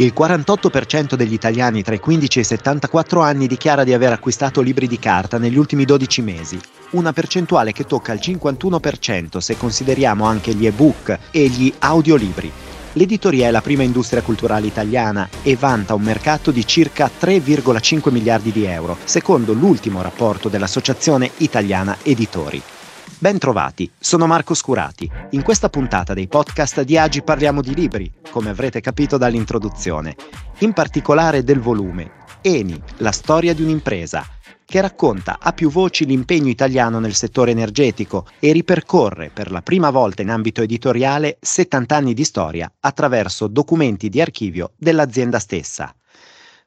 Il 48% degli italiani tra i 15 e i 74 anni dichiara di aver acquistato libri di carta negli ultimi 12 mesi, una percentuale che tocca il 51% se consideriamo anche gli ebook e gli audiolibri. L'editoria è la prima industria culturale italiana e vanta un mercato di circa 3,5 miliardi di euro, secondo l'ultimo rapporto dell'Associazione Italiana Editori. Ben trovati, sono Marco Scurati. In questa puntata dei podcast di Agi parliamo di libri, come avrete capito dall'introduzione, in particolare del volume Eni, la storia di un'impresa, che racconta a più voci l'impegno italiano nel settore energetico e ripercorre per la prima volta in ambito editoriale 70 anni di storia attraverso documenti di archivio dell'azienda stessa.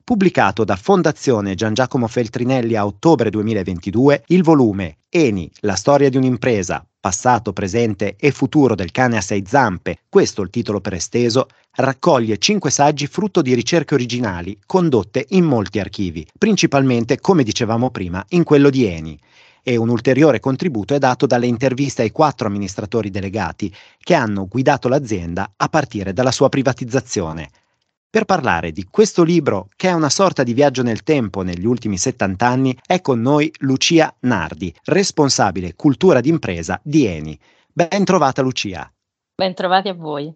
Pubblicato da Fondazione Gian Giacomo Feltrinelli a ottobre 2022, il volume Eni, la storia di un'impresa, passato, presente e futuro del cane a sei zampe, questo il titolo per esteso, raccoglie cinque saggi frutto di ricerche originali condotte in molti archivi, principalmente, come dicevamo prima, in quello di Eni. E un ulteriore contributo è dato dalle interviste ai quattro amministratori delegati che hanno guidato l'azienda a partire dalla sua privatizzazione. Per parlare di questo libro, che è una sorta di viaggio nel tempo negli ultimi 70 anni, è con noi Lucia Nardi, responsabile cultura d'impresa di Eni. Ben trovata Lucia. Ben trovati a voi.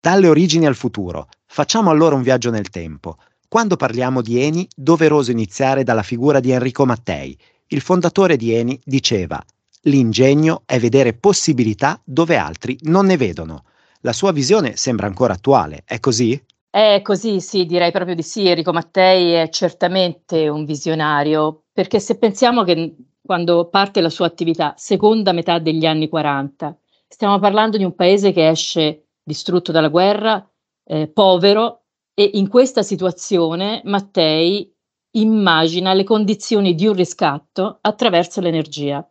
Dalle origini al futuro. Facciamo allora un viaggio nel tempo. Quando parliamo di Eni, doveroso iniziare dalla figura di Enrico Mattei. Il fondatore di Eni diceva: L'ingegno è vedere possibilità dove altri non ne vedono. La sua visione sembra ancora attuale, è così? È così, sì, direi proprio di sì. Enrico Mattei è certamente un visionario, perché se pensiamo che quando parte la sua attività, seconda metà degli anni 40, stiamo parlando di un paese che esce distrutto dalla guerra, eh, povero, e in questa situazione Mattei immagina le condizioni di un riscatto attraverso l'energia.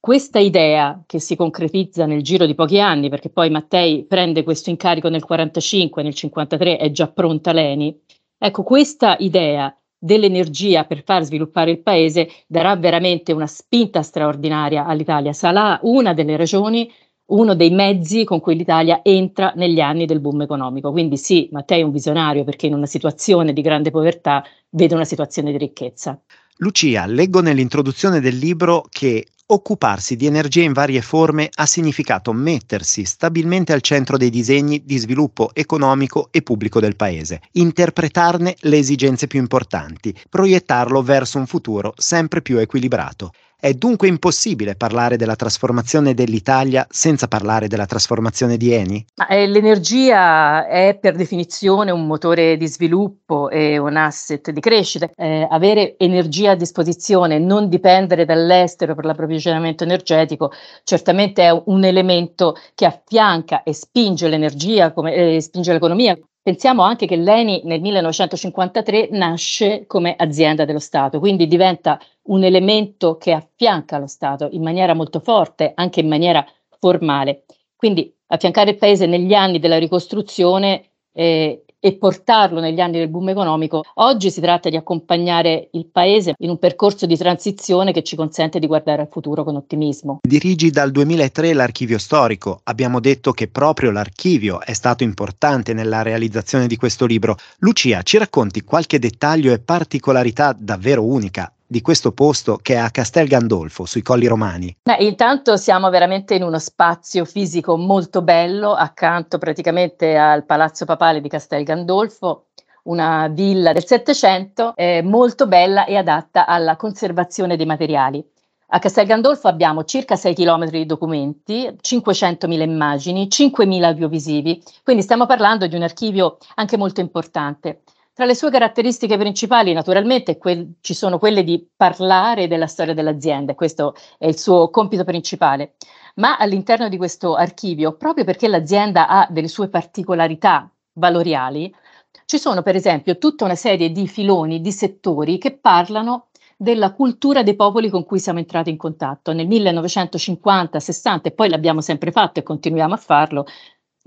Questa idea che si concretizza nel giro di pochi anni, perché poi Mattei prende questo incarico nel 45, nel 53 è già pronta l'ENI, ecco questa idea dell'energia per far sviluppare il paese darà veramente una spinta straordinaria all'Italia, sarà una delle ragioni, uno dei mezzi con cui l'Italia entra negli anni del boom economico. Quindi sì, Mattei è un visionario perché in una situazione di grande povertà vede una situazione di ricchezza. Lucia, leggo nell'introduzione del libro che Occuparsi di energia in varie forme ha significato mettersi stabilmente al centro dei disegni di sviluppo economico e pubblico del Paese, interpretarne le esigenze più importanti, proiettarlo verso un futuro sempre più equilibrato. È dunque impossibile parlare della trasformazione dell'Italia senza parlare della trasformazione di Eni? Eh, l'energia è per definizione un motore di sviluppo e un asset di crescita. Eh, avere energia a disposizione, non dipendere dall'estero per l'approvvigionamento energetico, certamente è un elemento che affianca e spinge l'energia, come, eh, spinge l'economia Pensiamo anche che l'ENI nel 1953 nasce come azienda dello Stato, quindi diventa un elemento che affianca lo Stato in maniera molto forte, anche in maniera formale. Quindi affiancare il Paese negli anni della ricostruzione eh, e portarlo negli anni del boom economico. Oggi si tratta di accompagnare il Paese in un percorso di transizione che ci consente di guardare al futuro con ottimismo. Dirigi dal 2003 l'archivio storico. Abbiamo detto che proprio l'archivio è stato importante nella realizzazione di questo libro. Lucia, ci racconti qualche dettaglio e particolarità davvero unica di questo posto che è a Castel Gandolfo, sui Colli Romani? Beh, intanto siamo veramente in uno spazio fisico molto bello, accanto praticamente al Palazzo Papale di Castel Gandolfo, una villa del Settecento eh, molto bella e adatta alla conservazione dei materiali. A Castel Gandolfo abbiamo circa 6 km di documenti, 500.000 immagini, 5.000 audiovisivi, quindi stiamo parlando di un archivio anche molto importante. Tra le sue caratteristiche principali, naturalmente, quel, ci sono quelle di parlare della storia dell'azienda, questo è il suo compito principale. Ma all'interno di questo archivio, proprio perché l'azienda ha delle sue particolarità valoriali, ci sono per esempio tutta una serie di filoni, di settori che parlano della cultura dei popoli con cui siamo entrati in contatto. Nel 1950, 60 e poi l'abbiamo sempre fatto e continuiamo a farlo,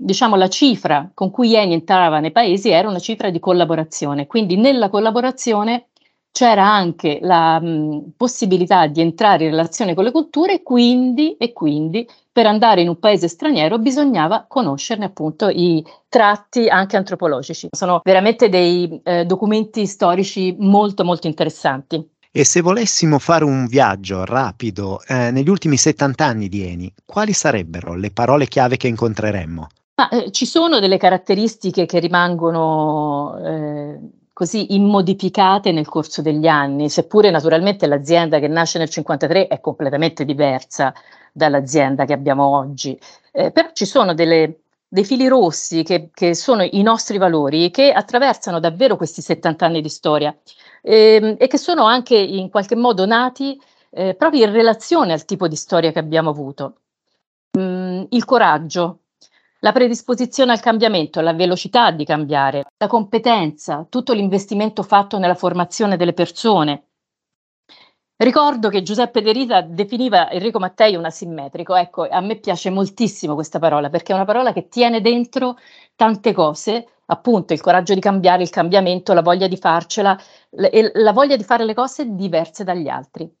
diciamo, la cifra con cui Eni entrava nei paesi era una cifra di collaborazione. Quindi nella collaborazione c'era anche la mh, possibilità di entrare in relazione con le culture quindi, e quindi per andare in un paese straniero bisognava conoscerne appunto i tratti anche antropologici. Sono veramente dei eh, documenti storici molto molto interessanti. E se volessimo fare un viaggio rapido eh, negli ultimi 70 anni di Eni, quali sarebbero le parole chiave che incontreremmo? Ma, eh, ci sono delle caratteristiche che rimangono eh, così immodificate nel corso degli anni, seppure naturalmente l'azienda che nasce nel 1953 è completamente diversa dall'azienda che abbiamo oggi. Eh, però ci sono delle, dei fili rossi che, che, sono i nostri valori che attraversano davvero questi 70 anni di storia ehm, e che sono anche in qualche modo nati eh, proprio in relazione al tipo di storia che abbiamo avuto. Mm, il coraggio, la predisposizione al cambiamento, la velocità di cambiare, la competenza, tutto l'investimento fatto nella formazione delle persone. Ricordo che Giuseppe De Rita definiva Enrico Mattei un asimmetrico. Ecco, a me piace moltissimo questa parola perché è una parola che tiene dentro tante cose, appunto il coraggio di cambiare, il cambiamento, la voglia di farcela e la voglia di fare le cose diverse dagli altri.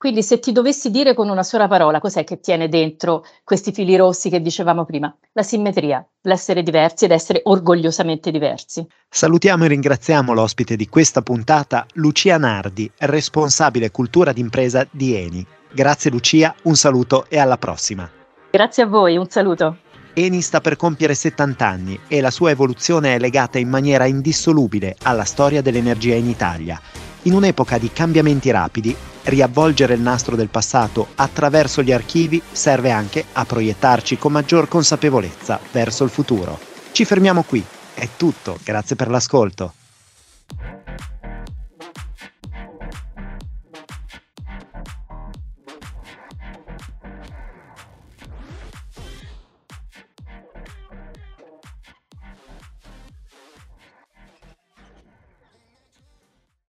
Quindi se ti dovessi dire con una sola parola cos'è che tiene dentro questi fili rossi che dicevamo prima? La simmetria, l'essere diversi ed essere orgogliosamente diversi. Salutiamo e ringraziamo l'ospite di questa puntata, Lucia Nardi, responsabile cultura d'impresa di Eni. Grazie Lucia, un saluto e alla prossima. Grazie a voi, un saluto. Eni sta per compiere 70 anni e la sua evoluzione è legata in maniera indissolubile alla storia dell'energia in Italia. In un'epoca di cambiamenti rapidi, riavvolgere il nastro del passato attraverso gli archivi serve anche a proiettarci con maggior consapevolezza verso il futuro. Ci fermiamo qui. È tutto, grazie per l'ascolto.